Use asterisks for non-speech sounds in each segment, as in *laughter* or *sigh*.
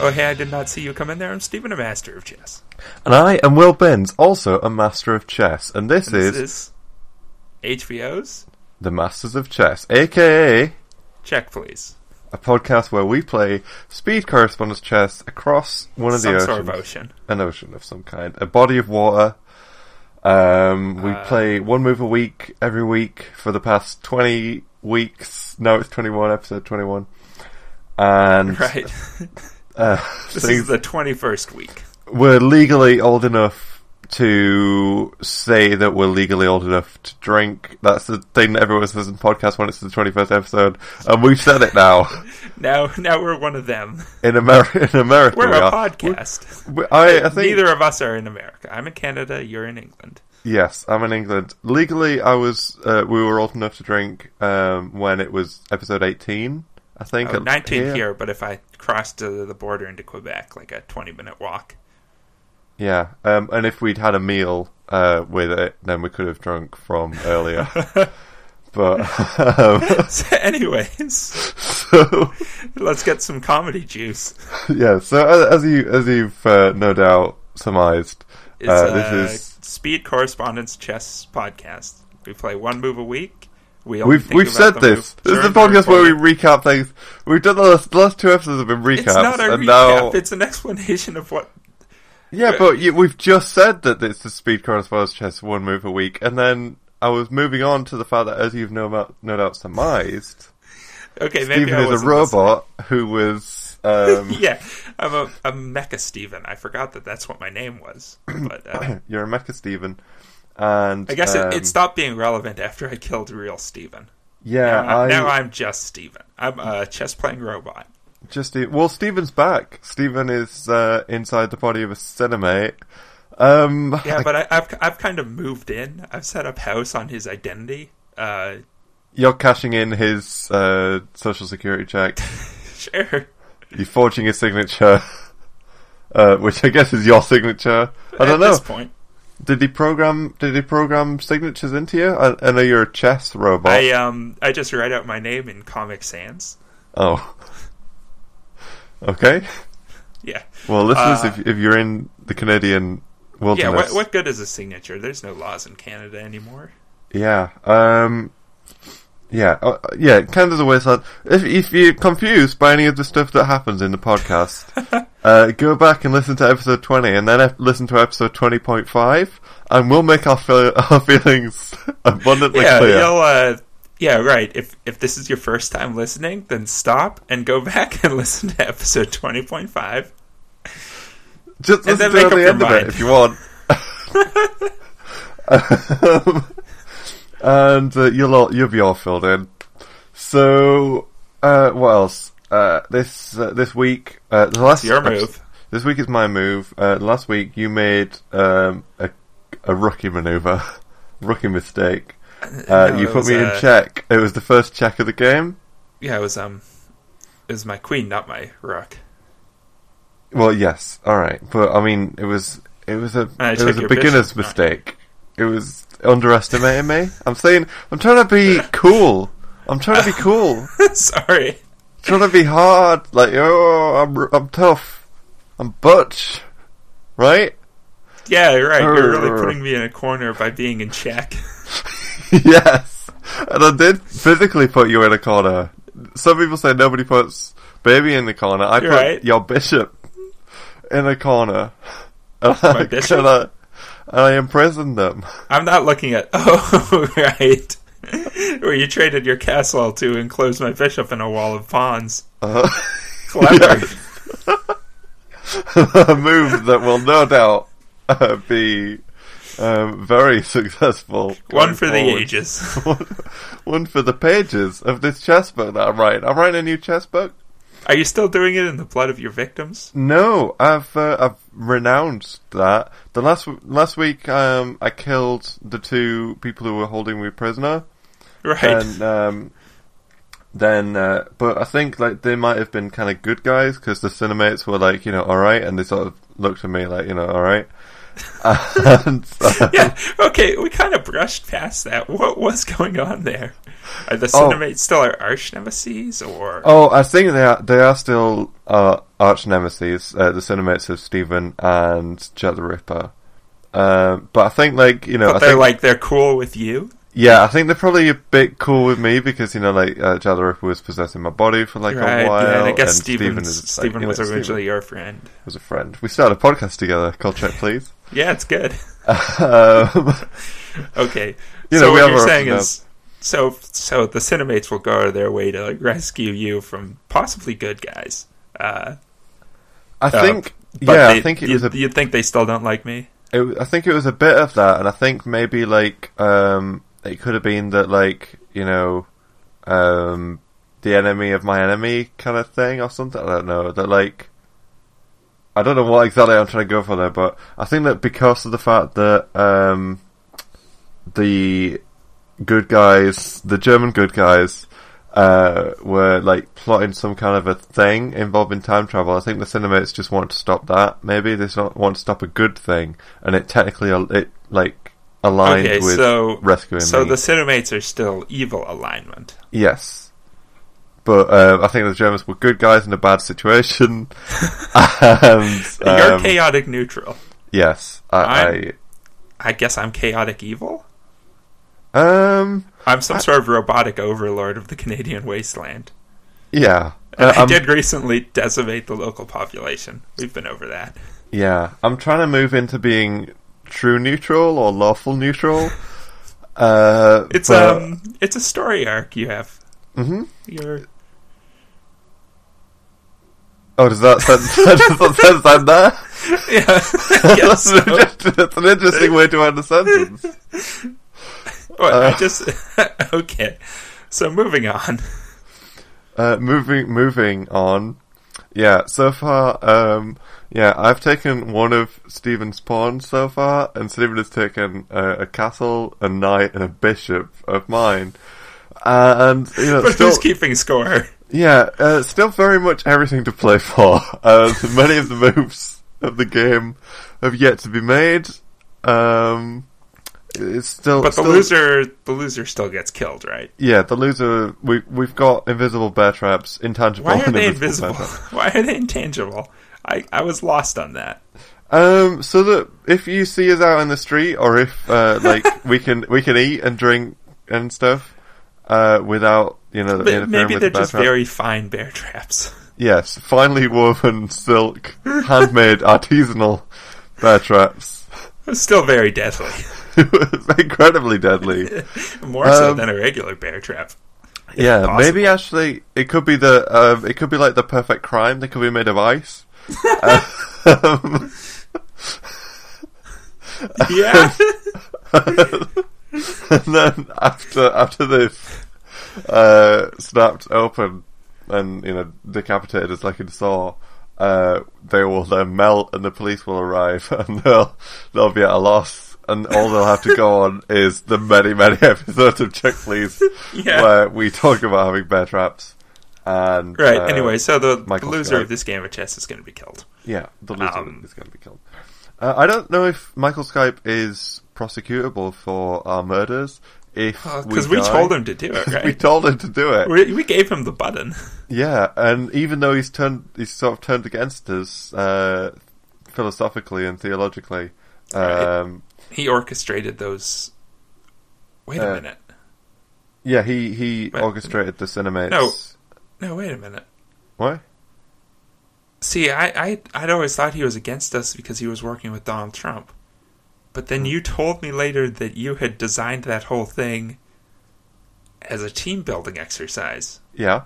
Oh, hey, I did not see you come in there. I'm Stephen, a master of chess. And I am Will Benz, also a master of chess, and this, And this is, is HBO's. the Masters of Chess, aka Check, please. A podcast where we play speed correspondence chess across one of Some the oceans, sort of ocean. an ocean of some kind, a body of water. Um, we Uh, play one move a week every week for the past twenty weeks. No, it's twenty-one. Episode twenty-one, and Right. uh, *laughs* This things- is the 21st week. we're legally old enough to say that we're legally old enough to drink. That's the thing that everyone says in podcasts when it's the 21st episode. And we've said it now. *laughs* Now, now we're one of them. In, America, in America, We're we a are. podcast. We- I, I think, Neither of us are in America. I'm in Canada. You're in England. yes, I'm in England. Legally, I was, uh, we were old enough to drink, um, when it was episode 18, I think. Oh, at- 19 here. here, but if I crossed the border into Quebec, like a 20 minute walk. Yeah, um, and if we'd had a meal uh, with it, then we could have drunk from earlier. *laughs* but um, *laughs* So anyways, *laughs* so let's get some comedy juice. yeah, so as, as you as you've uh, no doubt surmised, uh, this is Speed Correspondence Chess Podcast. We play one move a week. We we've we've said this. This is the podcast where we recap things. We've done the last, the last two episodes have been recaps, It's not a and recap. now It's an explanation of what. Yeah, but you, we've just said that it's the speed correspondence chess one move a week, and then I was moving on to the fact that as you've no, doubt- no doubt surmised, Okay, maybe Stephen I is a robot who was. Um. *laughs* Yeah, I'm a, a mecha Steven. I forgot that that's what my name was. But uh, *coughs* You're a mecha Steven. And I guess um, it, it stopped being relevant after I killed real Steven. Yeah, now, I now I'm just Steven. I'm a chess playing robot. Just well, Steven's back. Steven is uh, inside the body of a cinemate. Um, Yeah, but I, I've I've kind of moved in. I've set up house on his identity. Uh, you're cashing in his uh, social security check. *laughs* sure. You're forging his signature, *laughs* uh, which I guess is your signature. I don't At know. this point, Did he program? Did he program signatures into you? I, I know you're a chess robot. I um I just write out my name in Comic Sans. oh, okay. Yeah. Well, listeners, Uh, if if you're in the Canadian wilderness, Yeah, what, what good is a signature? There's no laws in Canada anymore. Yeah. Um. Yeah. Uh, yeah. Canada's a wasteland. If if you're confused by any of the stuff that happens in the podcast, *laughs* uh, go back and listen to episode twenty, and then ep- listen to episode twenty point five, and we'll make our feel- *laughs* our feelings abundantly yeah, clear. you'll uh yeah, right. If if this is your first time listening, then stop and go *laughs* back and listen to episode 20.5. Just and listen to make it up at the end of mind. it if you want. *laughs* um, *laughs* and uh, you'll all, you'll be all filled in. So, uh, what else? Uh, this uh, this week, uh, the last your move. This week is my move. Uh, last week you made um, a a rookie maneuver, rookie mistake. Uh, No, you put me in uh, check. It was the first check of the game. Yeah, it was um it was my queen, not my rook. Well, yes, all right, but I mean, it was it was a it was a beginner's bishop. mistake. It was underestimating me. I'm saying I'm trying to be cool. I'm trying to be cool. *laughs* Sorry. trying to be hard. Like, oh, I'm I'm tough. I'm butch, right? Yeah, you're right. You're really putting me in a corner by being in check. *laughs* *laughs* yes, and I did physically put you in a corner. Some people say nobody puts baby in the corner. I You're put right. your bishop in a corner. And My I, bishop? And I, and I imprisoned them. I'm not looking at *laughs* Oh right. Where you traded your castle to enclose my bishop in a wall of pawns. Uh, *laughs* Clever. a move that will no doubt uh, be um, very *laughs* successful. One for the ages. one, *laughs* one for the pages of this chess book that I'm writing. I'm writing a new chess book. Are you still doing it in the blood of your victims? No, I've uh, I've renounced that. The last last week, um, I killed the two people who were holding me prisoner, Right. and um, then, uh, but I think like they might have been kind of good guys because the Cinemates were like, you know, all right, and they sort of looked at me like, you know, all right. *laughs* uh, yeah, okay, we kind of brushed past that. What was going on there? Are the Oh. Cinemates still our arch nemesis, or Oh, I think they are. They are still uh, arch nemesis. Uh, the Cinemates of Stephen and Jack the Ripper. Um, but I think, like you know, but I they're think, like they're cool with you? Yeah, I think they're probably a bit cool with me because you know, like uh, Ripper was possessing my body for like right? a while. yeah, and I guess and Steven is, like, Steven you know, was originally your friend. was a friend. We started a podcast together called Check Please. *laughs* Yeah, it's good. um, *laughs* Okay, *laughs* You so know, we what you're saying is, so so the Cinemates will go out of their way to like rescue you from possibly good guys. Uh, I think, but yeah, they, I think it you, was a you think they still don't like me? It, I think it was a bit of that, and I think maybe like um, it could have been that like you know, um, the enemy of my enemy kind of thing or something. I don't know that like. I don't know what exactly I'm trying to go for there, but I think that because of the fact that um, the good guys, the German good guys, uh, were like plotting some kind of a thing involving time travel. I think the Cinemates just want to stop that. Maybe they want to stop a good thing, and it technically it like aligned okay, with so rescuing so me. the Cinemates are still evil alignment. yes, but uh, I think the Germans were good guys in a bad situation, *laughs* and You're um, chaotic neutral. yes, I, I'm- I guess I'm chaotic evil. I um I'm some sort of robotic overlord of the Canadian wasteland. yeah. Uh, I did recently decimate the local population. We've been over that. Yeah, I'm trying to move into being true neutral or lawful neutral. *laughs* Uh, It's but- um, it's a story arc you have. Mhm. You're Oh, does that sound, *laughs* does that there? *laughs* yeah, that's, yes. so- an that's an interesting way to end a sentence. Well, I Uh. just okay. So moving on. Uh, moving, moving on. Yeah, so far, um, yeah, I've taken one of Stephen's pawns so far, and Stephen has taken uh, a castle, a knight, and a bishop of mine. Uh, and you know, But still, who's keeping score? Yeah, uh, still very much everything to play for. *laughs* Uh, many of the moves of the game have yet to be made. Um, it's still, But the still- loser, the loser still gets killed, right? Yeah, the loser. We we've got invisible bear traps, intangible. Why are they invisible invisible? *laughs* Why are they intangible? I, I was lost on that. Um, so that if you see us out in the street, or if uh, *laughs* like we can we can eat and drink and stuff, uh, without you know But maybe they're the just trap. very fine bear traps. *laughs* Yes, finely woven silk, *laughs* handmade artisanal bear traps. It's still very deadly. it's incredibly deadly. More so Um, than a regular bear trap. Yeah, possible. maybe actually it could be the um, it could be like the perfect crime. They could be made of ice. Um, Yeah. *laughs* and then after after this uh, snapped open and you know decapitated as like in Saw, uh, they will then melt and the police will arrive *laughs* and they'll they'll be at a loss and all they'll have to go on is the many many *laughs* episodes of Check Please Yeah. where we talk about having bear traps and right. uh, anyway, so the, the loser of this game of chess is going to be killed. yeah the loser Um, is going to be killed. Uh, I don't know if Michael Skype is prosecutable for our murders. If Because we, die. told him to do it, *laughs* we told him to do it. we, we gave him the button. *laughs* Yeah, and even though he's turned, he's sort of turned against us uh, philosophically and theologically. Right. Um, He orchestrated those. Wait a Uh, minute. yeah, he he Wait. orchestrated the cinemates. No. No, wait a minute. What? See, I, I, I'd always thought he was against us because he was working with Donald Trump. But then hmm. you told me later that you had designed that whole thing as a team building exercise. Yeah.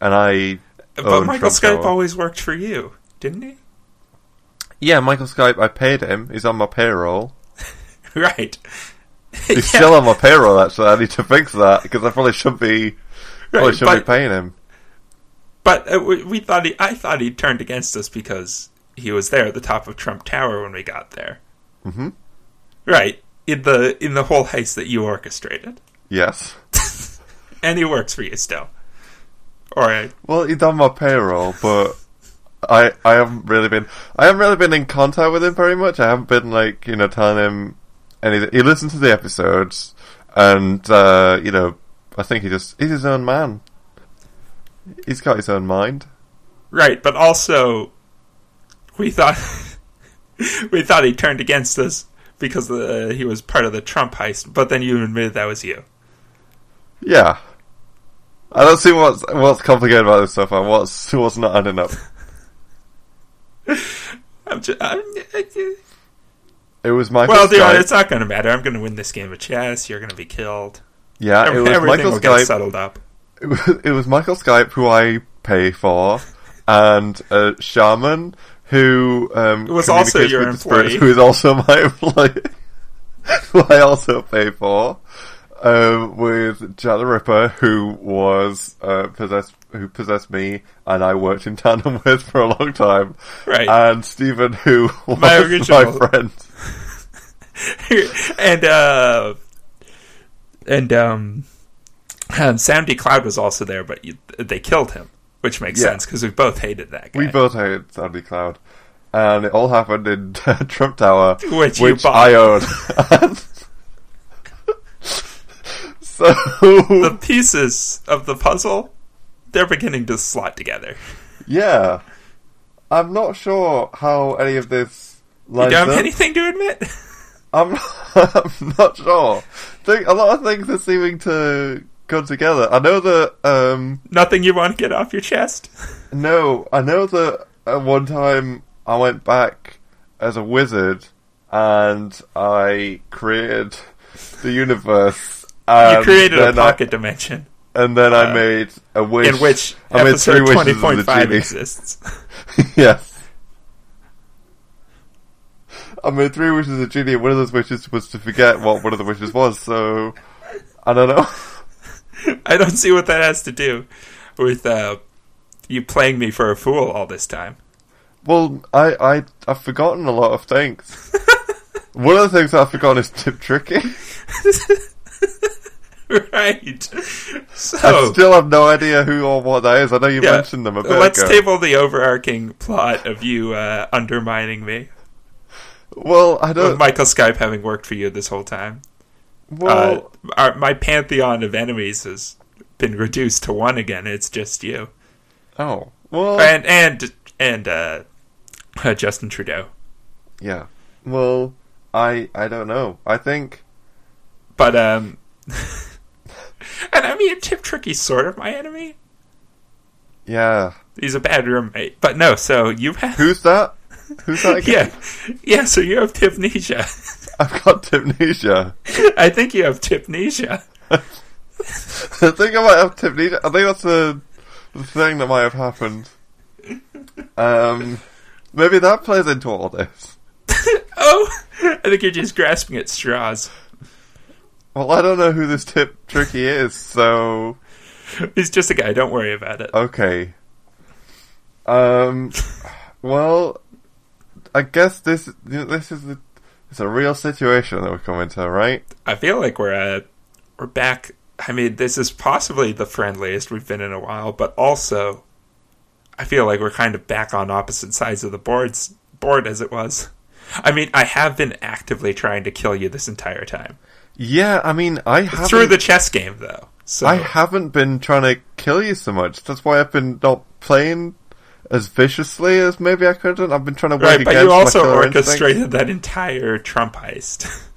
And I. But Michael Trump Skype Tower. always worked for you, didn't he? Yeah, Michael Skype. I paid him. He's on my payroll. *laughs* right. He's Yeah, still on my payroll. Actually, I need to fix that because I probably should be. Right, should be paying him. but uh, we, we thought he, I thought he turned against us because he was there at the top of Trump Tower when we got there. hmm Right. In the in the whole heist that you orchestrated. Yes. *laughs* and he works for you still. Or Well, he's on my payroll, but I I haven't really been I haven't really been in contact with him very much. I haven't been like you know telling him anything. He listened to the episodes, and uh, you know I think he just he's his own man. He's got his own mind. right, but also we thought *laughs* we thought he turned against us because uh, he was part of the Trump heist. But then you admitted that was you. Yeah. I don't see what's what's complicated about this so far. What's what's not adding up. *laughs* I'm just, I'm, It was my. well, dude, it's not going to matter. I'm going to win this game of chess. You're going to be killed. Yeah, it was Everything Michael will get settled up. It was, it was Michael Skype who I pay for, and a shaman who um, was also your employee. who is also *laughs* my employee, who I also pay for. Um, with Jack the Ripper, who was uh, possessed, who possessed me, and I worked in tandem *laughs* with for a long time, Right. and Stephen, who was *laughs* My my, friend. and uh and um um, Sandy Cloud was also there, but you, they killed him, which makes Yeah. sense because we both hated that guy. We both hated Sandy Cloud, and it all happened in *laughs* Trump Tower, *laughs* Which which. I own. *laughs* So the pieces of the puzzle, they're beginning to slot together. yeah, I'm not sure how any of this You don't have up. anything to admit? I'm *laughs* I'm not sure. Think a lot of things are seeming to come together. I know that um Nothing you want to get off your chest? *laughs* no, I know that at one time I went back as a wizard and I created the universe. And you created a then I- pocket dimension and then uh, I made a wish in which I made three episode wishes twenty of the point five genie. exists. *laughs* yes. I made three wishes of the genie, and one of those wishes was to forget what one of the wishes was. So I don't know. *laughs* I don't see what that has to do with uh, you playing me for a fool all this time. Well, I I I've forgotten a lot of things. *laughs* one of the things I've forgotten is Tip Tricky. *laughs* right. So I still have no idea who or what that is. I know you yeah, mentioned them a bit let's ago. table the overarching plot of you uh, undermining me. Well, I don't. Michael Skype having worked for you this whole time. well, uh, our, my pantheon of enemies has been reduced to one again. It's just you oh, well, and and and uh, uh, Justin Trudeau. yeah. Well, I I don't know. I think But um, *laughs* and I mean, Tip Tricky's sort of my enemy. yeah. He's a bad roommate, but no. So you have Who's that? Who's that again? yeah, yeah. So you have tipnesia. *laughs* I've got Tipnesia. I think you have tipnesia. *laughs* I think I might have Tipnesia. I think that's the, the thing that might have happened. Um, maybe that plays into all this. *laughs* Oh, I think you're just grasping at straws. Well, I don't know who this Tip Tricky is, so He's just a guy. Don't worry about it. okay. Um, well, I guess this this is a, it's a real situation that we're coming to, right? I feel like we're uh, we're back. I mean, this is possibly the friendliest we've been in a while, but also, I feel like we're kind of back on opposite sides of the boards board as it was. I mean, I have been actively trying to kill you this entire time Yeah, I mean, I haven't. through the chess game, though. So I haven't been trying to kill you so much. That's why I've been not playing as viciously as maybe I could have. I've been trying to work right, but you also orchestrated that entire Trump heist. *laughs*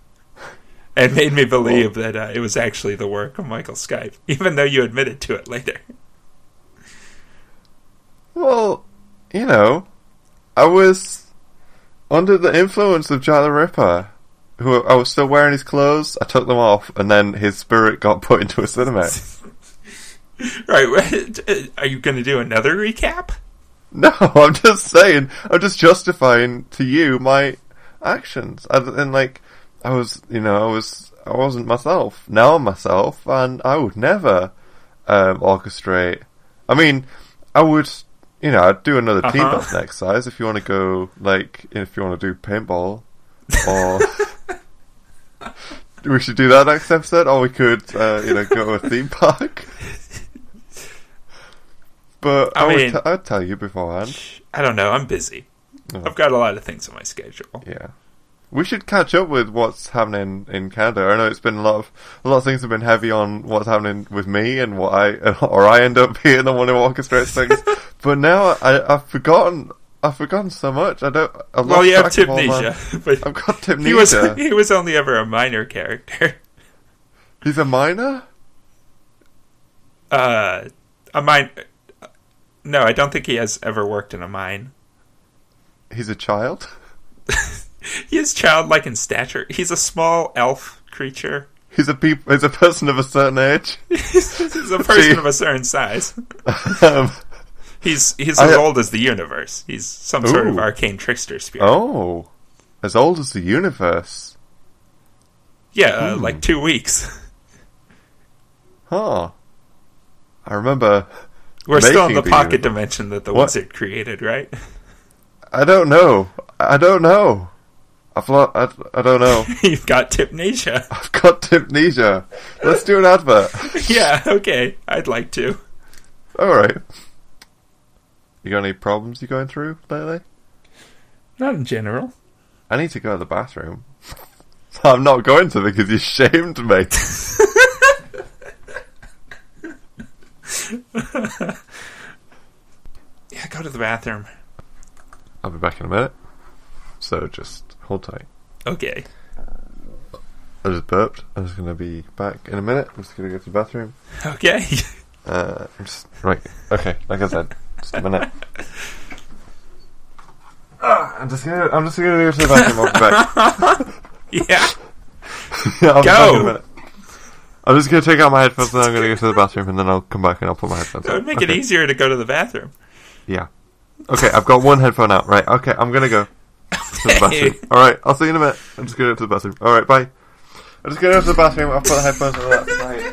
And made me believe that uh, it was actually the work of Michael Skype, *laughs* even though you admitted to it later. Well, you know, I was under the influence of Jack the Ripper. Who I was still wearing his clothes. I took them off, and then his spirit got *laughs* put into a cinema. Right, are you going to do another recap? *laughs* no, I'm just saying. I'm just justifying to you my actions. And, like, I was, you know, I was, I wasn't myself. Now I'm myself, and I would never um, orchestrate. I mean, I would, you know, I'd do another team Uh-huh. up exercise if you want to go, like, if you want to do paintball, or *laughs* we should do that next episode, or we could, uh, you know, go to a theme park. But I I, would mean- t- I'd tell you beforehand. I don't know. I'm busy. Oh. I've got a lot of things on my schedule. Yeah. We should catch up with what's happening in Canada. I know it's been a lot of a lot of things have been heavy on what's happening with me and what I *laughs* or I end up being the one who orchestrates things. *laughs* but now I, I've forgotten I've forgotten so much. I don't. I've Well, you have track of all my- Tipnesia, *laughs* but I've got Tipnesia. he was he was only ever a minor character. He's a minor. Uh, a mine. No, I don't think he has ever worked in a mine. He's a child. *laughs* He is childlike in stature. He's a small elf creature. He's a peop- He's a person of a certain age. *laughs* He's a person of a certain size. *laughs* um, He's he's I- as old as the universe. He's some sort of arcane trickster spirit. oh, as old as the universe. yeah, uh, Hmm. like two weeks. Huh. I remember. We're still in the the pocket universe. dimension that the What? wizard created, right? I don't know. I don't know. I've lo- I, I don't know. *laughs* You've got Tipnesia. I've got Tipnesia. Let's do an advert. *laughs* yeah, okay. I'd like to. Alright. You got any problems you're going through lately? Not in general. I need to go to the bathroom. *laughs* I'm not going to because you shamed me. *laughs* Yeah, go to the bathroom. I'll be back in a minute. So just hold tight. Okay. I just burped. I'm just going to be back in a minute. I'm just going to go to the bathroom. Okay. Uh, I'm just right. Okay, like I said, just a minute. Ah, I'm just gonna. I'm just gonna go to the bathroom. I'll be back. *laughs* yeah. *laughs* yeah, I'll be back in Go. a minute. I'm just gonna take out my headphones and then I'm gonna go to the bathroom and then I'll come back and I'll put my headphones That on. would make it easier to go to the bathroom. Yeah. Okay, I've got one headphone out. Right. Okay, I'm gonna go to the bathroom. All right. I'll see you in a minute. I'm just gonna go to the bathroom. All right. Bye. I'm just gonna go to the bathroom. I'll put the headphones on.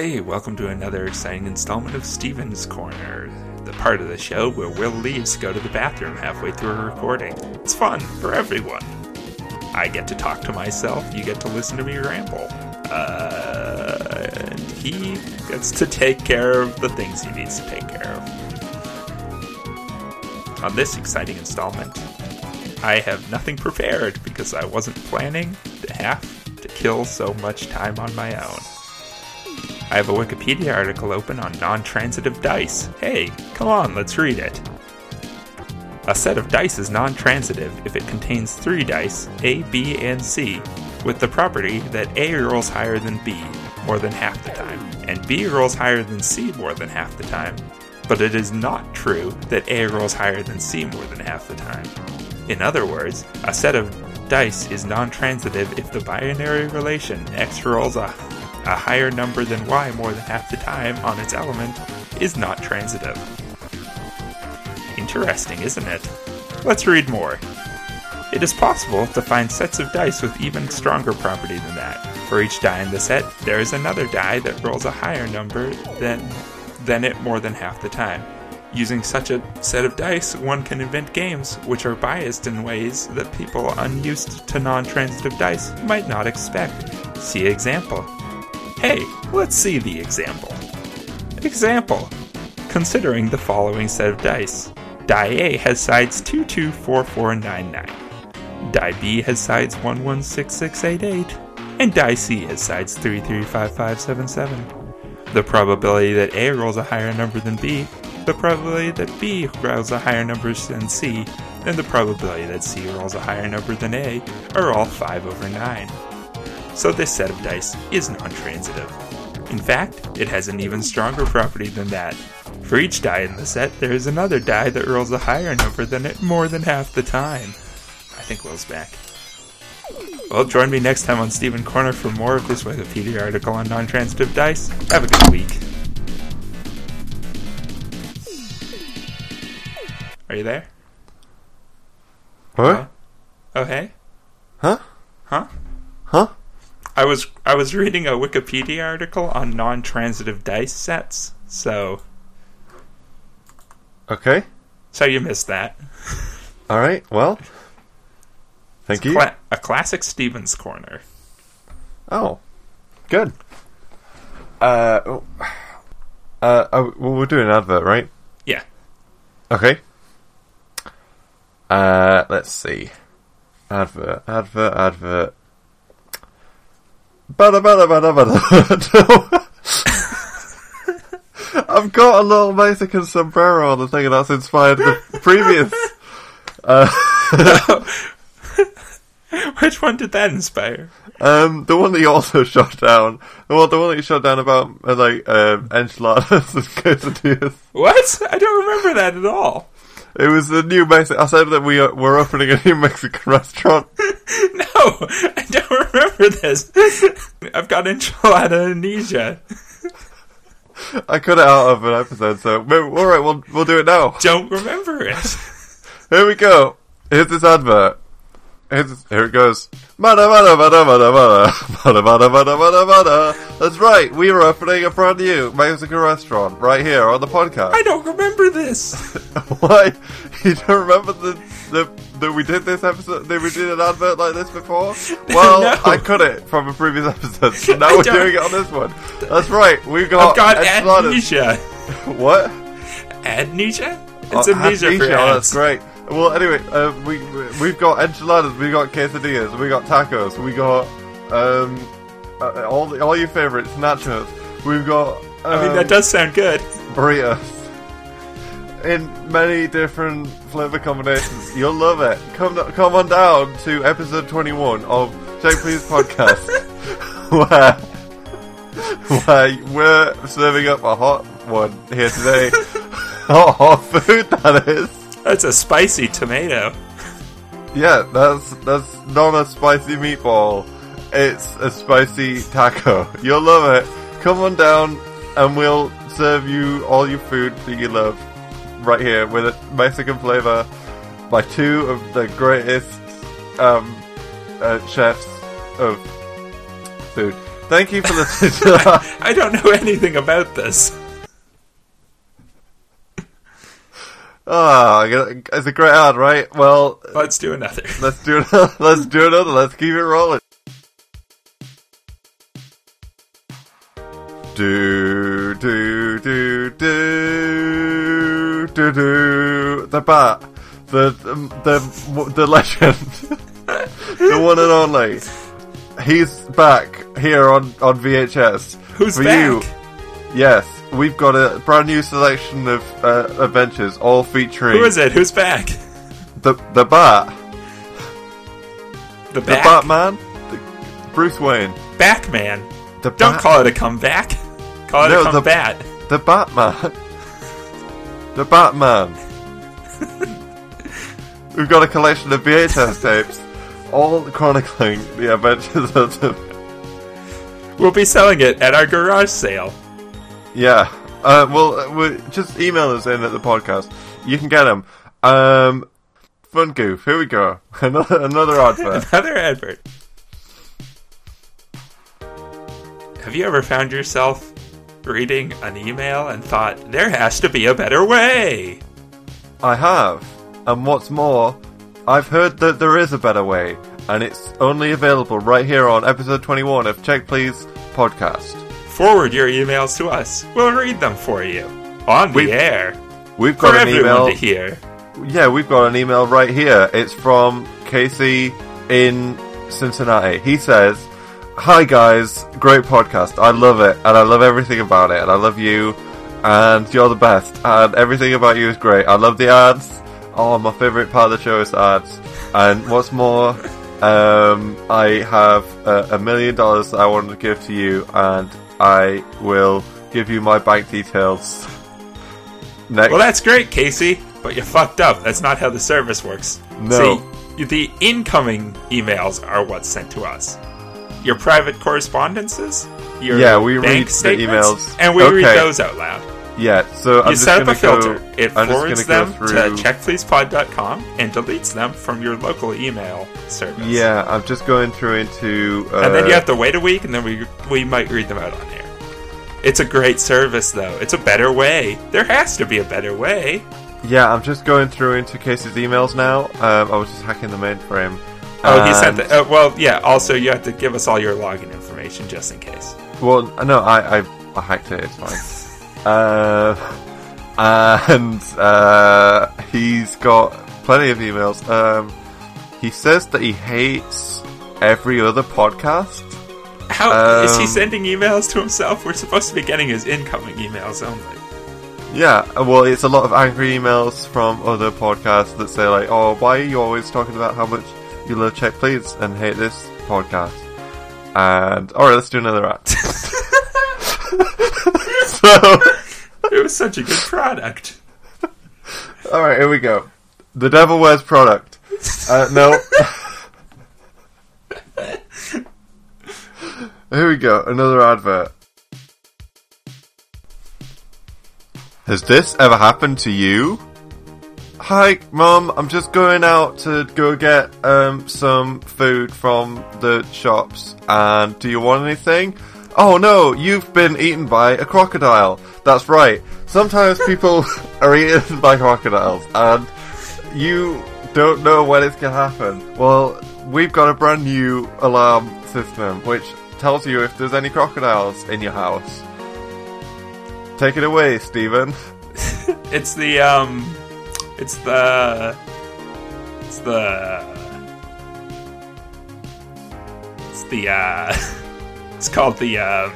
Hey, welcome to another exciting installment of Steven's Corner, the part of the show where Will leaves to go to the bathroom halfway through a recording. It's fun for everyone. I get to talk to myself, you get to listen to me ramble. Uh, and he gets to take care of the things he needs to take care of. On this exciting installment, I have nothing prepared because I wasn't planning to have to kill so much time on my own. I have a Wikipedia article open on non transitive dice. Hey, come on, let's read it. A set of dice is non transitive if it contains three dice, A, B, and C, with the property that A rolls higher than B more than half the time, and B rolls higher than C more than half the time. But it is not true that A rolls higher than C more than half the time. In other words, a set of dice is non transitive if the binary relation x rolls a, a higher number than y more than half the time on its element is not transitive. Interesting, isn't it? Let's read more. It is possible to find sets of dice with even stronger property than that. For each die in the set, there is another die that rolls a higher number than, than it more than half the time. Using such a set of dice, one can invent games which are biased in ways that people unused to non transitive dice might not expect. See example. Hey, let's see the example. Example. Considering the following set of dice. Die A has sides 224499. Die B has sides 116688. And die C has sides 335577. The probability that A rolls a higher number than B, the probability that B rolls a higher number than C, and the probability that C rolls a higher number than A are all 5 over 9. So this set of dice is non-transitive. In fact, it has an even stronger property than that. For each die in the set, there is another die that rolls a higher number than it more than half the time. I think Will's back. Well, join me next time on Stephen Corner for more of this Wikipedia article on non-transitive dice. Have a good week. Are you there? What? Oh, hey? Huh? Huh? Huh? I was I was reading a Wikipedia article on non-transitive dice sets, so Okay. so you missed that. All right. Well, thank you. Cla- a classic Stevens corner. Oh, good. Uh, oh, uh, oh, well, we're doing an advert, right? Yeah. Okay. Uh, let's see. Advert, advert, advert. Bada bada bada bada. I've got a little Mexican sombrero on the thing, and that's inspired the previous. Uh, *laughs* Which one did that inspire? um, the one that you also *laughs* shot down. Well, the one that you shot down about uh, like um, enchiladas and quesadillas. What? I don't remember that at all. It was the new Mexican. I said that we are, we're opening a new Mexican restaurant. *laughs* No, I don't remember this. I've got enchilada amnesia. I cut it out of an episode, so all right, we'll we'll do it now. Don't remember it. *laughs* Here we go. Here's this advert. Here it goes. Mada, mada, mada, mada, mada. Mada, mada, mada, mada, mada. That's right. We are opening a brand new Mexican restaurant right here on the podcast. I don't remember this. *laughs* Why? You don't remember the, the that we did this episode? That we did an advert like this before? *laughs* Well, No. I cut it from a previous episode, so *laughs* now I we're don't- doing it on this one. That's right. We've got, I've got enchiladas. amnesia. What? Amnesia? It's Oh, amnesia for oh. That's great. Well, anyway, uh, we we've got enchiladas, we got quesadillas, we got tacos, we got um uh, all the, all your favorites, nachos. We've got um, I mean, that does sound good. burritos in many different flavor combinations. You'll love it. Come come on down to episode twenty one of Check Please podcast, *laughs* where where we're serving up a hot one here today. *laughs* hot, hot food that is. That's a spicy tomato. Yeah, that's that's not a spicy meatball. It's a spicy taco. *laughs* You'll love it. Come on down and we'll serve you all your food that you love right here with a Mexican flavor by two of the greatest um, uh, chefs of food. Thank you for *laughs* listening. I don't know anything about this. Ah, it's a great ad, right? Well, Let's do another. *laughs* Let's do another. *laughs* Let's do another. Let's keep it rolling. Do do do do do do the bat, the the the legend, *laughs* the one and only. He's back here on on VHS Who's for back? you. Yes, we've got a brand new selection of uh, adventures, all featuring Who is it? Who's back? the the bat. The The? Batman, the Bruce Wayne, Batman. the Don't Bat- call it a comeback. Call it No, a the- the Batman, the Batman. *laughs* We've got a collection of VHS tapes, all chronicling the adventures of the. We'll be selling it at our garage sale. Yeah, uh, well, uh, we, just email us in at the podcast. You can get them. Um, fun goof. Here we go. *laughs* Another another advert. *laughs* Another advert. Have you ever found yourself reading an email and thought, there has to be a better way? I have. And what's more, I've heard that there is a better way, and it's only available right here on episode 21 of Check Please podcast. Forward your emails to us. We'll read them for you. On the We- air. We've got an email. to hear. Yeah, we've got an email right here. It's from Casey in Cincinnati. He says, Hi guys, great podcast. I love it, and I love everything about it, and I love you, and you're the best, and everything about you is great. I love the ads. Oh, my favorite part of the show is the ads. And what's more, um, I have a, a million dollars that I wanted to give to you, and I will give you my bank details. Next. Well, that's great, Casey, but you fucked up. That's not how the service works. No. See, the incoming emails are what's sent to us. Your private correspondences, your Yeah, we bank read the emails. and we read those out loud. Yeah, so I'm you just set up a filter. Go, it I'm forwards them through. to checkpleasepod.com and deletes them from your local email service. Yeah, I'm just going through into. Uh, and then you have to wait a week, and then we we might read them out on air. It's a great service, though. It's a better way. There has to be a better way. Yeah, I'm just going through into Casey's emails now. Um, I was just hacking the mainframe. Oh, he sent the. Uh, well, yeah. Also, you have to give us all your login information just in case. Well, no, I, I, I hacked it. It's fine. *laughs* uh, *laughs* and uh, he's got plenty of emails. Um, he says that he hates every other podcast. How is he Um, sending emails to himself? We're supposed to be getting his incoming emails only. Yeah, well, it's a lot of angry emails from other podcasts that say like, "Oh, why are you always talking about how much you love Check Please and hate this podcast?" And all right, let's do another act. *laughs* *laughs* so. *laughs* It was such a good product. All right, here we go. The Devil Wears product. Uh, no. *laughs* here we go. Another advert. Has this ever happened to you? Hi, Mum. I'm just going out to go get um, some food from the shops. And do you want anything? Oh no, you've been eaten by a crocodile. That's right. Sometimes people *laughs* are eaten by crocodiles, and you don't know when it's gonna happen. Well, we've got a brand new alarm system which tells you if there's any crocodiles in your house. Take it away, Stephen. *laughs* It's the um, it's the, it's the, it's the uh, *laughs* it's called the um,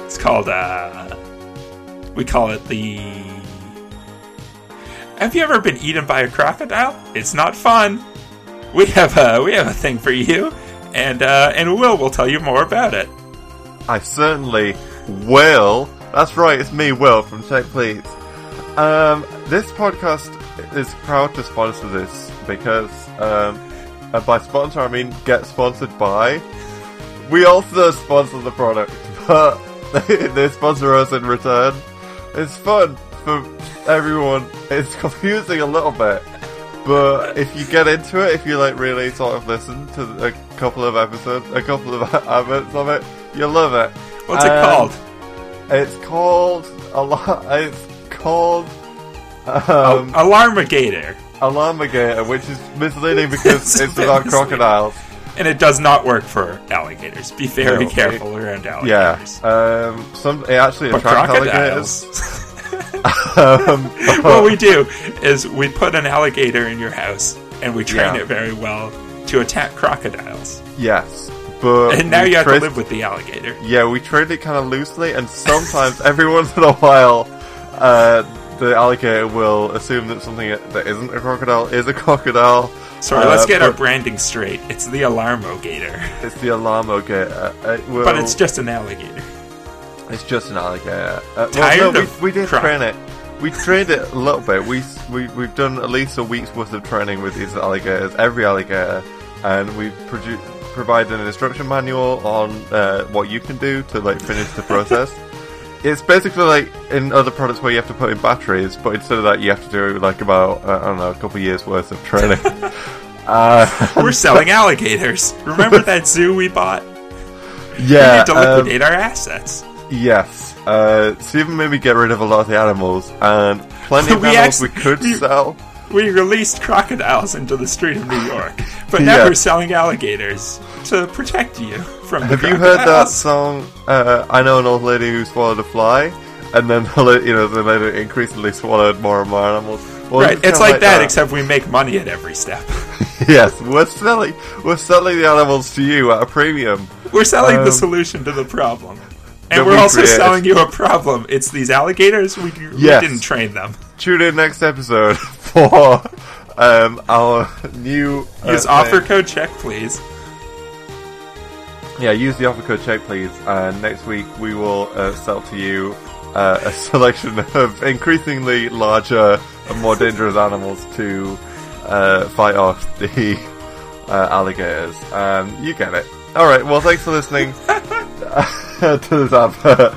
it's called uh, we call it the. Have you ever been eaten by a crocodile? It's not fun. We have a we have a thing for you, and uh, and Will will tell you more about it. I certainly will. That's right, it's me, Will, from Check Please. Um, this podcast is proud to sponsor this because, um, and by sponsor I mean get sponsored by. We also sponsor the product, but *laughs* they, sponsor us in return. It's fun for everyone. It's *laughs* confusing a little bit, but if you get into it, if you like really sort of listen to a couple of episodes, a couple of *laughs* adverts of it, you'll love it. What's it Um, called? It's called a lot. It's called Oh, um, Alarmigator, Alarmigator, which is misleading because It's about crocodiles. And it does not work for alligators. Be very No, careful around Yeah, alligators. um, some it actually But attracts alligators. *laughs* um, *laughs* what we *laughs* do is we put an alligator in your house and we train Yeah. it very well to attack crocodiles. yes, but And now you have to live with the alligator. Yeah, we train it kind of loosely, and sometimes, every once in a while, uh, the alligator will assume that something that isn't a crocodile is a crocodile. Sorry, Uh, let's get our branding straight. It's the Alarmogator, It's the Alarmogator. Uh, it will, but it's just an alligator. It's just an alligator. Uh, Tired well, no, of we, we did croc- train it. We trained it a little bit. We, we we've done at least a week's worth of training with these alligators, every alligator, and we produ- provided an instruction manual on uh, what you can do to like finish the process. It's basically like in other products where you have to put in batteries, but instead of that, you have to do like about uh, I don't know a couple years worth of training. *laughs* uh, We're selling *laughs* alligators. Remember that zoo we bought? We yeah, need to um, liquidate our assets. Yes. Uh, Stephen made me get rid of a lot of the animals, and plenty of *laughs* We animals we could we- sell. We released crocodiles into the street of New York, but now Yeah. we're selling alligators to protect you from Have you heard that *laughs* song? Uh, I know an old lady who swallowed a fly, and then *laughs* you know the lady increasingly swallowed more and more animals. Well, Right, it's kinda like, that, except we make money at every step. *laughs* yes, we're selling we're selling the animals to you at a premium. We're selling Um, the solution to the problem. And we're we also created. selling you a problem. It's these alligators. We, we didn't train them. Tune in next episode for um, our new uh, Use offer code check, please. Yeah, use the offer code check, please. And next week we will uh, sell to you uh, a *laughs* selection of increasingly larger and more dangerous animals to uh, fight off the *laughs* uh, alligators. Um, you get it. All right. Well, thanks for listening *laughs* to this advert.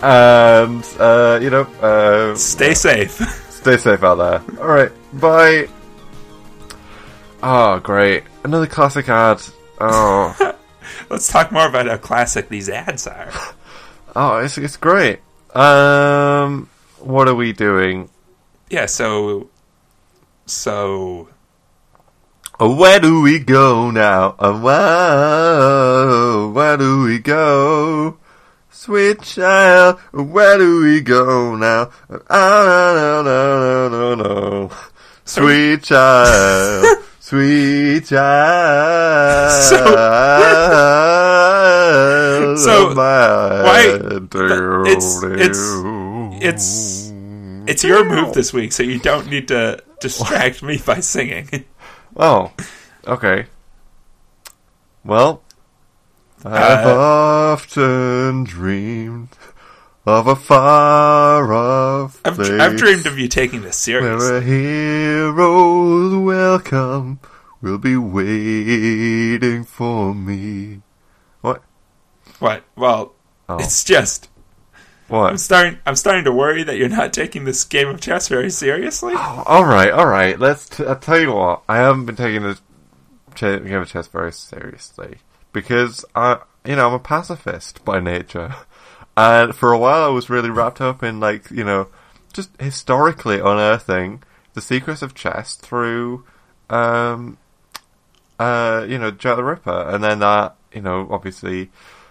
And uh, you know, uh, Stay safe. stay safe out there. All right. Bye. Oh, great! Another classic ad. Oh. *laughs* Let's talk more about how classic these ads are. *gasps* Oh, it's it's great. Um, what are we doing? yeah, so so Where do we go now? Oh, wow, where do we go? Sweet child, where do we go now? Ah, no, no, no, no, no. Sweet child, sweet child. So, my why- it's- it's- it's- it's your move this week, so you don't need to distract me by singing. Oh, okay. Well, I've Uh, often dreamed of a far off I've, place I've dreamed of you taking this serious. where a hero's welcome will be waiting for me. What? What? Well, Oh, it's just What? I'm starting. I'm starting to worry that you're not taking this game of chess very seriously. Oh, all right, all right. Let's. T- I'll tell you what. I haven't been taking this ch- game of chess very seriously because I, you know, I'm a pacifist by nature, *laughs* and for a while I was really wrapped up in like, you know, just historically unearthing the secrets of chess through, um, uh, you know, Jack the Ripper, and then that, you know, obviously.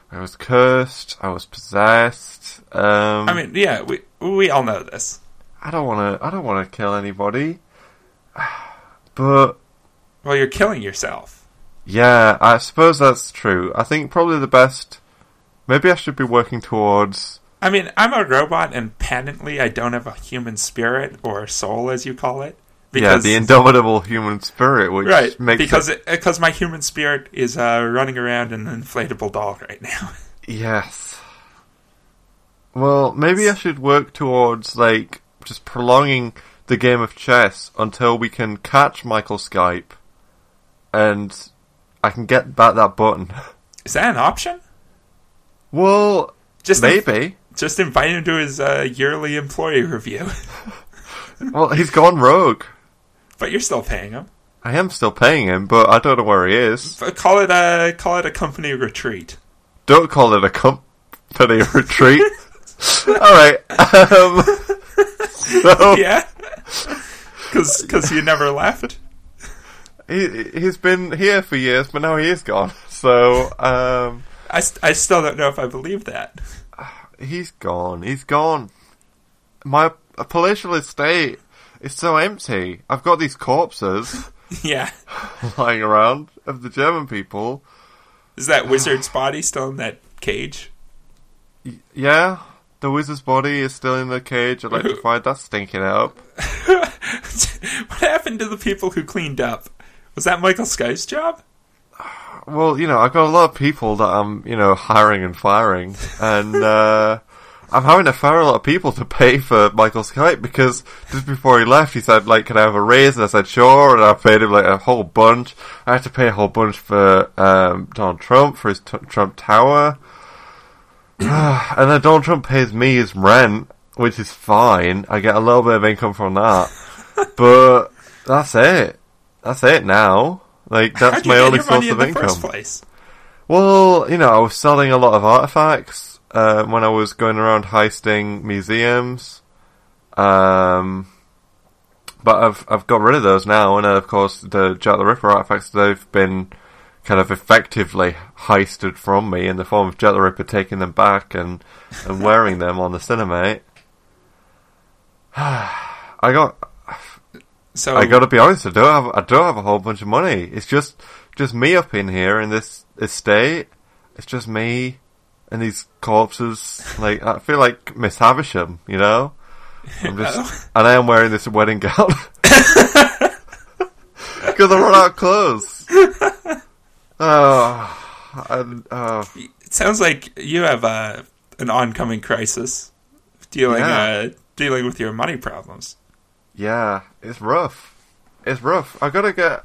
I was cursed. I was possessed. Um, I mean, yeah, we we all know this. I don't want to. I don't want to kill anybody. *sighs* But Well, you're killing yourself. yeah, I suppose that's true. I think probably the best. Maybe I should be working towards. I mean, I'm a robot, and patently, I don't have a human spirit or soul, as you call it. yeah, the indomitable human spirit, which right makes because it, it, because my human spirit is uh, running around in an inflatable doll right now. *laughs* yes. Well, maybe I should work towards like just prolonging the game of chess until we can catch Michael Skype, and I can get back that button. *laughs* is that an option? Well, Just maybe. just invite him to his uh, yearly employee review, *laughs* well, he's gone rogue. but you're still paying him. I am still paying him, but I don't know where he is. But call it a call it a company retreat. Don't call it a company *laughs* retreat. All right. Um, *laughs* so Yeah, because you never left. he he's been here for years, but now he is gone. So um, I, I still don't know if I believe that. *sighs* he's gone. He's gone. My palatial estate is so empty. I've got these corpses *laughs* Yeah, *laughs* lying around of the German people. is that wizard's body still in that cage? Y- Yeah, the wizard's body is still in the cage. I'd like to *laughs* find that stinking up. what happened to the people who cleaned up? Was that Michael Sky's job? Well, you know, I've got a lot of people that I'm, you know, hiring and firing, and *laughs* uh, I'm having to fire a lot of people to pay for Michael Skype because just before he left, he said, like, can I have a raise? And I said, sure, and I paid him like a whole bunch. I had to pay a whole bunch for um, Donald Trump for his t- Trump Tower, *sighs* and then Donald Trump pays me his rent, which is fine. I get a little bit of income from that, *laughs* but that's it. That's it now. Like that's my only source of in income. Well, you know, I was selling a lot of artifacts uh, when I was going around heisting museums. Um, but I've I've got rid of those now, and then, of course the Jack the Ripper artifacts they've been kind of effectively heisted from me in the form of Jack the Ripper taking them back and and wearing them on the Cinemate. *sighs* I got So I gotta be honest, I don't have I don't have a whole bunch of money. It's just just me up in here in this estate. It's just me and these corpses. Like I feel like Miss Havisham, you know. I'm just *laughs* and I am wearing this wedding gown *laughs* because I run out of clothes. Oh, *laughs* and, oh, it sounds like you have uh, an oncoming crisis dealing Yeah. uh, dealing with your money problems. Yeah, it's rough. It's rough. I gotta get,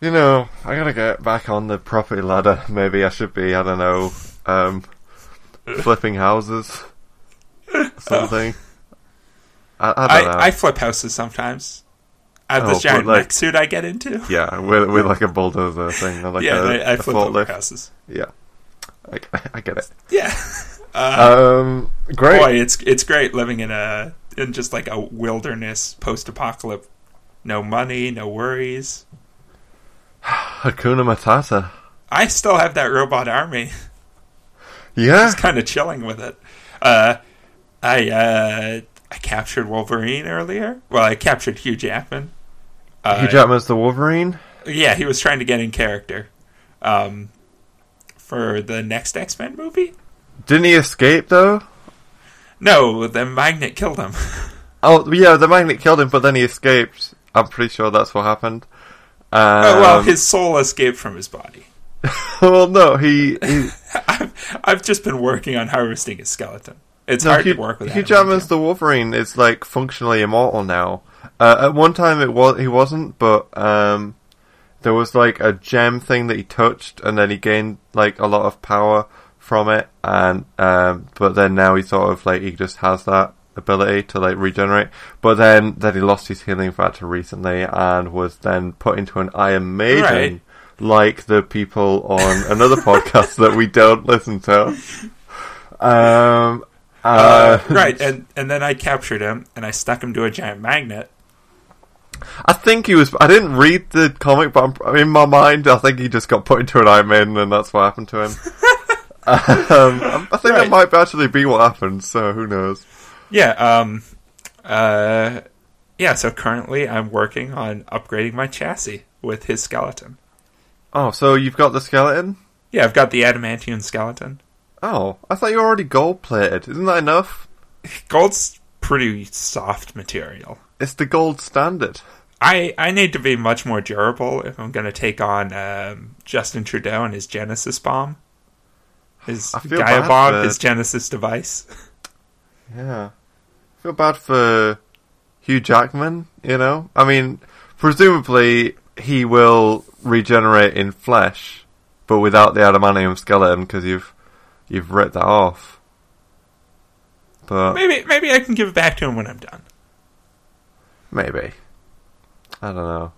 you know, I gotta get back on the property ladder. Maybe I should be. I don't know, um, flipping houses, something. I, I don't know. I, I flip houses sometimes. I have Oh, this giant like- mech suit I get into. *laughs* yeah, with with like a bulldozer thing, like yeah, a, I, I a flip houses. Yeah, I, I get it. Yeah, *laughs* Um, great. Boy, it's it's great living in a in just like a wilderness post-apocalypse. No money, no worries. *sighs* Hakuna Matata. I still have that robot army. Yeah. Just kind of chilling with it. Uh, I uh, I captured Wolverine earlier. Well, I captured Hugh Jackman. Uh, Hugh Jackman's the Wolverine. Yeah, he was trying to get in character um, for the next X Men movie. Didn't he escape though? No, the magnet killed him. *laughs* Oh yeah, the magnet killed him, but then he escaped. I'm pretty sure that's what happened. Um, oh, well, his soul escaped from his body. *laughs* well, no, he. he *laughs* I've, I've just been working on harvesting his skeleton. It's no, hard Hugh, to work with. Hugh. Jackman's the Wolverine is like functionally immortal now. Uh, at one time, it was he wasn't, but um, there was like a gem thing that he touched, and then he gained like a lot of power from it. And um, but then now he sort of like he just has that ability to like regenerate. But then then he lost his healing factor recently, and was then put into an Iron Maiden. Right. Like the people on another podcast that we don't listen to. Um, Uh, uh, right, and and then I captured him and I stuck him to a giant magnet. I think he was. I didn't read the comic, but I'm, in my mind, I think he just got put into an Iron Maiden, and that's what happened to him. *laughs* um, *laughs* I think Right. that might actually be what happened. So who knows? Yeah, um, uh, yeah. So currently, I'm working on upgrading my chassis with his skeleton. Oh, so you've got the skeleton? Yeah, I've got the adamantium skeleton. Oh, I thought you were already gold plated. Isn't that enough? *laughs* Gold's pretty soft material. It's the gold standard. I, I need to be much more durable if I'm going to take on um, Justin Trudeau and his Genesis bomb. His Gaia bomb, for- his Genesis device. *laughs* Yeah. I feel bad for Hugh Jackman, you know? I mean, presumably he will regenerate in flesh, but without the adamantium skeleton because you've you've ripped that off. But Maybe maybe I can give it back to him when I'm done. maybe. I don't know.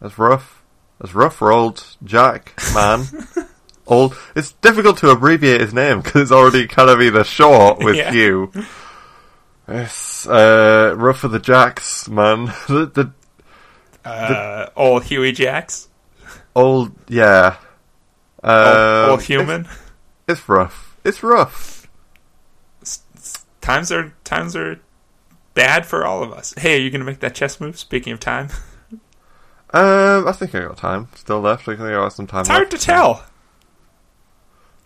That's rough. That's rough for old Jack, man. *laughs* old. It's difficult to abbreviate his name because it's already kind of either short *laughs* with Yeah. Hugh. It's uh, rough for the Jacks, man. *laughs* the, the Uh, old Huey Jacks, old, yeah. old, Uh, old human. It's, it's rough. It's rough. S- s- times are times are bad for all of us. Hey, are you going to make that chess move? Speaking of time, *laughs* Um, I think I got time still left. I think I got some time. it's hard to tell.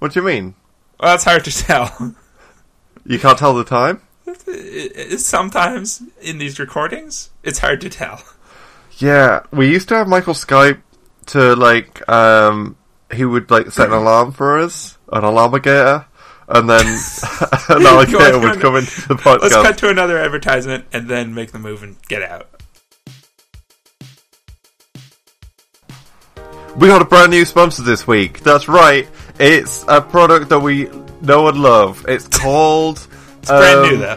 What do you mean? Well, it's hard to tell. You can't tell the time? Sometimes in these recordings, it's hard to tell. Yeah, we used to have Michael Skype to like um he would like set an alarm for us, an alarmigator, and then *laughs* an *laughs* alligator would come into the podcast. Let's cut to another advertisement and then make the move and get out. We got a brand new sponsor this week. That's right. It's a product that we know and love. It's called It's brand um, new though.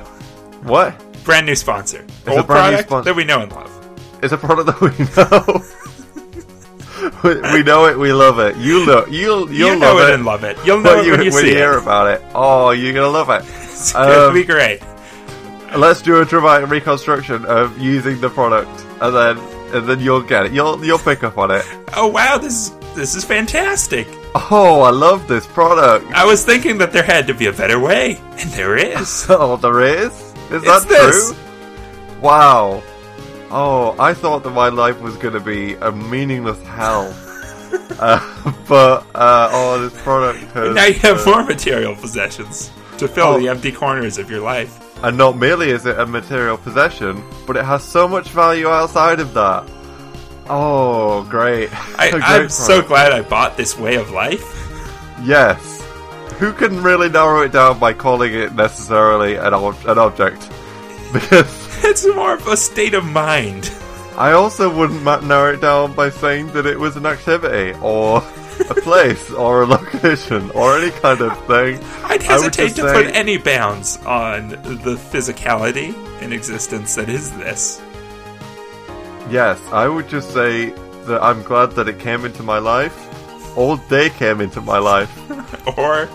What? Brand new sponsor. a Old brand new product sponsor. that we know and love. It's a product that we know. *laughs* we, we know it. We love it. You know. You'll you'll you know love it, and love it. You'll know when it you, when you see hear it. about it. Oh, you're gonna love it. *laughs* It's gonna Um, be great. Let's do a dramatic reconstruction of using the product, and then and then you'll get it. You'll you'll pick up on it. Oh wow, this this is fantastic. Oh, I love this product. I was thinking that there had to be a better way, and there is. *laughs* Oh, there is. Is that this. true? Wow. Oh, I thought that my life was going to be a meaningless hell. *laughs* uh, *laughs* but uh, oh, this product has. now you have uh, more material possessions to fill Oh. the empty corners of your life. And not merely is it a material possession, but it has so much value outside of that. Oh, great. I, *laughs* great I'm so glad I bought this way of life. Yes. Who can really narrow it down by calling it necessarily an, ob- an object? *laughs* Because It's more of a state of mind. I also wouldn't narrow it down by saying that it was an activity or a *laughs* place or a location or any kind of thing. I'd hesitate to say- put any bounds on the physicality in existence that is this. Yes, I would just say that I'm glad that it came into my life. All day came into my life. *laughs* Or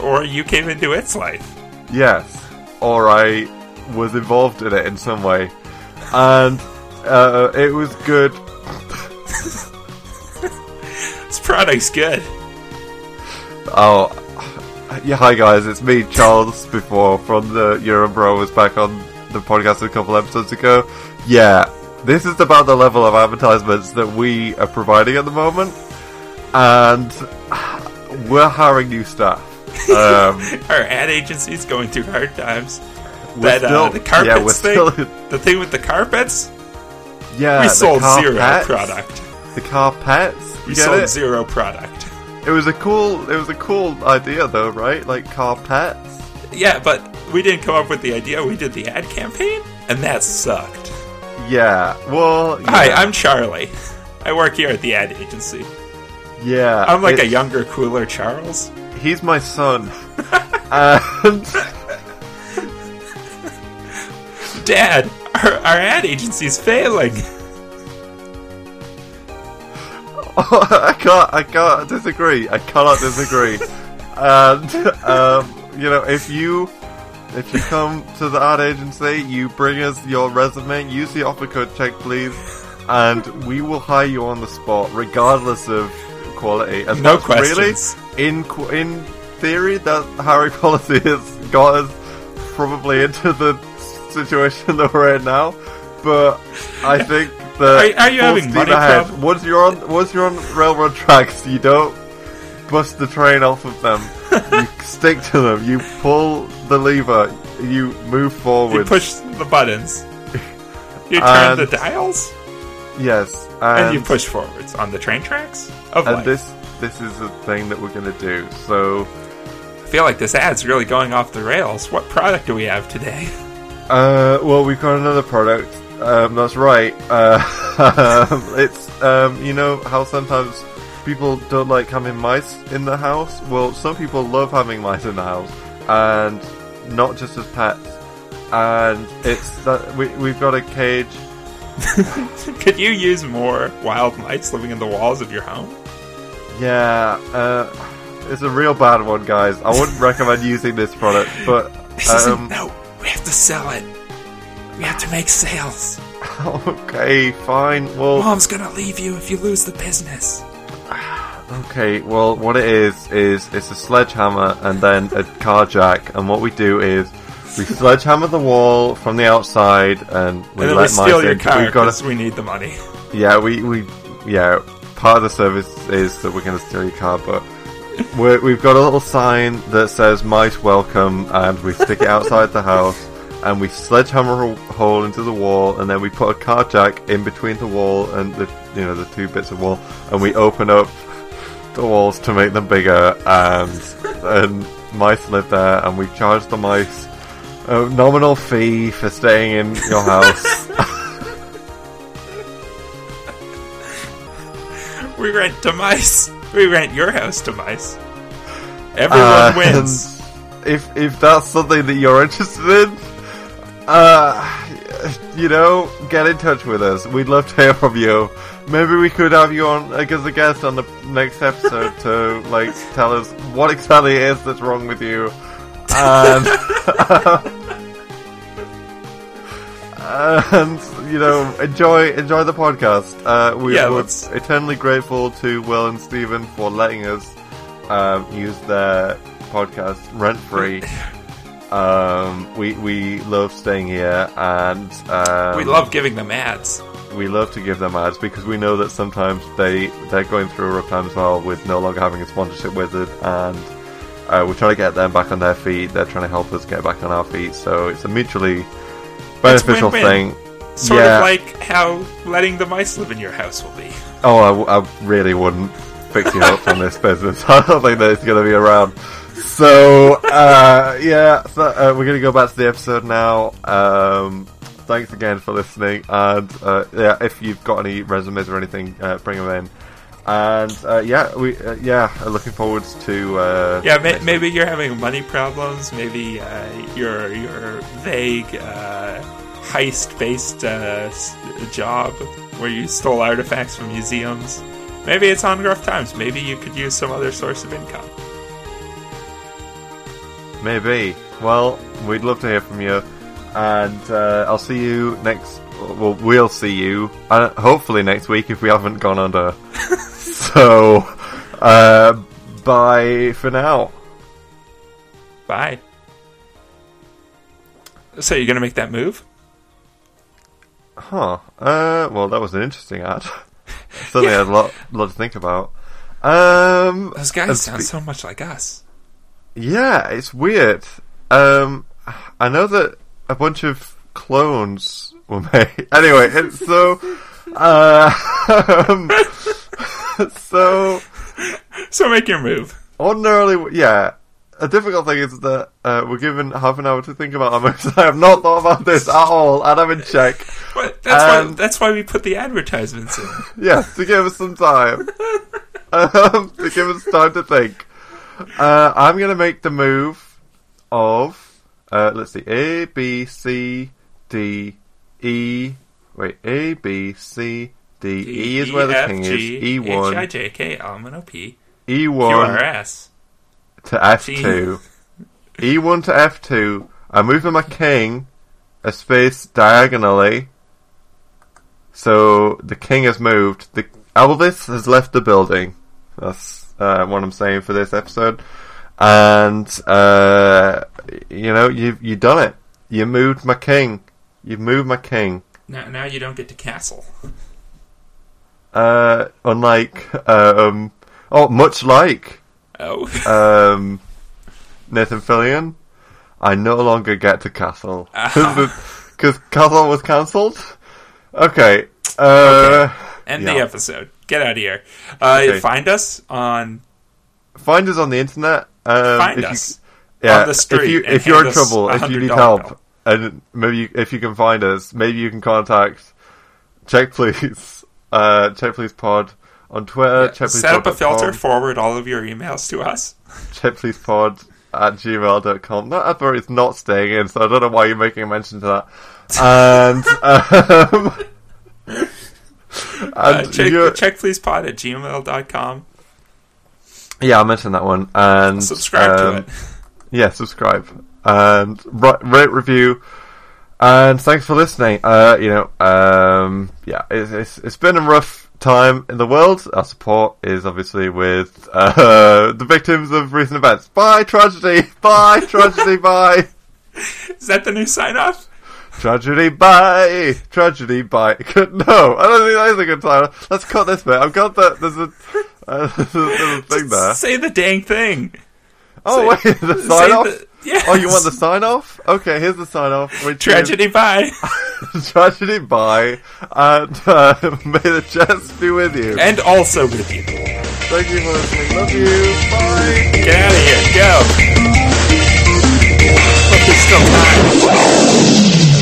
or you came into its life. Yes, or I was involved in it in some way, and uh, it was good. *laughs* This product's good. Oh, yeah. Hi guys, it's me, Charles. Before from the Eurobro was back on the podcast a couple episodes ago. Yeah, this is about the level of advertisements that we are providing at the moment, and we're hiring new staff. Um, *laughs* Our ad agency is going through hard times. That uh, the carpets yeah, thing, still, the thing with the carpets, yeah, we sold zero product. The carpets, We sold it? zero product. It was a cool, it was a cool idea though, right? Like carpets. Yeah, but we didn't come up with the idea. We did the ad campaign, and that sucked. Yeah. Well. Yeah. Hi, I'm Charlie. I work here at the ad agency. Yeah. I'm like a younger, cooler Charles. He's my son. and *laughs* Dad, our, our ad agency's failing. *laughs* I can't. I can't disagree. I cannot disagree. *laughs* and um, you know, if you if you come to the ad agency, you bring us your resume. Use the offer code check, please, and we will hire you on the spot, regardless of quality. No questions. Really, in in theory, that hiring *laughs* policy has got us probably into the situation that we're in now. But I think that Are- are you having money ahead. Once you're on once you're on railroad tracks, you don't bust the train off of them. You stick to them. You pull the lever. You move forward. You push the buttons. You turn And- the dials, yes, and, and, you push forwards on the train tracks of And life. this this is the thing that we're gonna do. So, I feel like this ad's really going off the rails. What product do we have today? *laughs* uh, well, we've got another product. Um, that's right. Uh, *laughs* it's um, you know how sometimes people don't like having mice in the house. Well, some people love having mice in the house, and not just as pets. And it's that we we've got a cage. *laughs* Could you use more wild mice living in the walls of your home? Yeah, uh, it's a real bad one, guys. I wouldn't recommend using this product, *laughs* but um, No, we have to sell it. We have to make sales. *laughs* okay, fine. Well, Mom's gonna leave you if you lose the business. Okay, well, what it is is it's a sledgehammer and then a car jack, and what we do is we *laughs* sledgehammer the wall from the outside, and we and let we steal mice your in. car We've got because to, we need the money. yeah, we we yeah. Part of the service is that we're going to steal your car, but we're, we've got a little sign that says "Mice Welcome," and we stick it outside the house. And we sledgehammer a hole into the wall, and then we put a car jack in between the wall and the you know the two bits of wall, and we open up the walls to make them bigger, and and mice live there, and we charge the mice a nominal fee for staying in your house. *laughs* We rent to mice. We rent your house to mice. Everyone And wins. If if that's something that you're interested in, uh, *laughs* you know, get in touch with us. We'd love to hear from you. Maybe we could have you on like, as a guest on the next episode to *laughs* like tell us what exactly it is that's wrong with you, and *laughs* and you know enjoy enjoy the podcast. Uh, we, Yeah, we're let's- eternally grateful to Will and Stephen for letting us um, use their podcast rent free. Um, we we love staying here, and um, we love giving them ads. we love to give them ads because we know that sometimes they they're going through a rough time as well with no longer having a sponsorship wizard, and uh, we're trying to get them back on their feet. They're trying to help us get back on our feet, so it's a mutually beneficial thing. Sort Yeah. of like how letting the mice live in your house will be. Oh, I really wouldn't fix you up on this *laughs* business. *laughs* I don't think that it's going to be around. So, uh, yeah, so, uh, we're going to go back to the episode now. Um, thanks again for listening. And, uh, yeah, if you've got any resumes or anything, uh, bring them in. And, uh, yeah, we, uh, yeah, looking forward to, uh, Yeah, maybe you're having money problems. Maybe uh, you're you're vague uh, heist-based uh, job where you stole artifacts from museums. Maybe it's on rough times. Maybe you could use some other source of income. Maybe. Well, we'd love to hear from you, and uh, I'll see you next. Well, we'll see you uh, hopefully next week if we haven't gone under. *laughs* so, uh, bye for now. Bye. So you're gonna make that move? Huh. Uh, well, that was an interesting ad. *laughs* Suddenly, Yeah. had a lot, lot to think about. Um, Those guys sound spe- so much like us. Yeah, it's weird. Um, I know that a bunch of clones were made. *laughs* Anyway, it's so. Uh, *laughs* um, *laughs* so So make your move. ordinarily, yeah. A difficult thing is that uh, we're given half an hour to think about our moves. I have not thought about this at all, and I'm in check. But that's why that's why we put the advertisements in. Yes, to give us some time. um, to give us time to think. *laughs* Uh, I'm going to make the move of, uh, let's see, A, B, C, D, E. Wait, A, B, C, D, E is where the king is. H I E1, J K L M N O P E1 Q R S. to F2. *laughs* E1 to F2. I'm moving my king a space diagonally. So the king has moved. The Elvis has left the building. That's uh, what I'm saying for this episode. And uh, you know, you you done it. You moved my king. You moved my king. Now, now you don't get to castle. Uh, unlike um, oh, much like Oh, um, Nathan Fillion, I no longer get to Castle *laughs* because Castle was cancelled. Okay. Uh, end yeah. the episode. Get out of here. Uh, Okay. Find us on. Find us on the internet. Um, Find if you- us yeah, on the street if you if you're in trouble, if you need help, bill. and maybe you, if you can find us, maybe you can contact Check Please, uh, Check Please Pod on Twitter. Check Please Set up a Pod filter. Forward all of your emails to us. chipleaspod at gmail.com. That advert is not staying in, so I don't know why you're making a mention to that. And, *laughs* um, *laughs* *laughs* and Uh, check, check please pod at gmail.com. yeah, I mentioned that one. And Subscribe um, to it. *laughs* Yeah, subscribe and ri- rate review. And thanks for listening. Uh, you know, um, yeah, it's, it's it's been a rough time in the world. Our support is obviously with uh, *laughs* the victims of recent events. Bye tragedy. Bye tragedy. Bye. Is that the new sign off? Tragedy by tragedy by. *laughs* No, I don't think that is a good title. Let's cut this bit. I've got that. There's a, *laughs* uh, there's a thing there. Say the dang thing. Oh say, wait, *laughs* the sign off. Yes. Oh, you want the sign off? Okay, here's the sign off. Tragedy is, by. tragedy by, and uh, may the chest be with you, and also with you. Thank you for listening. Love you. Bye. Get out of here. Go. Fucking still time.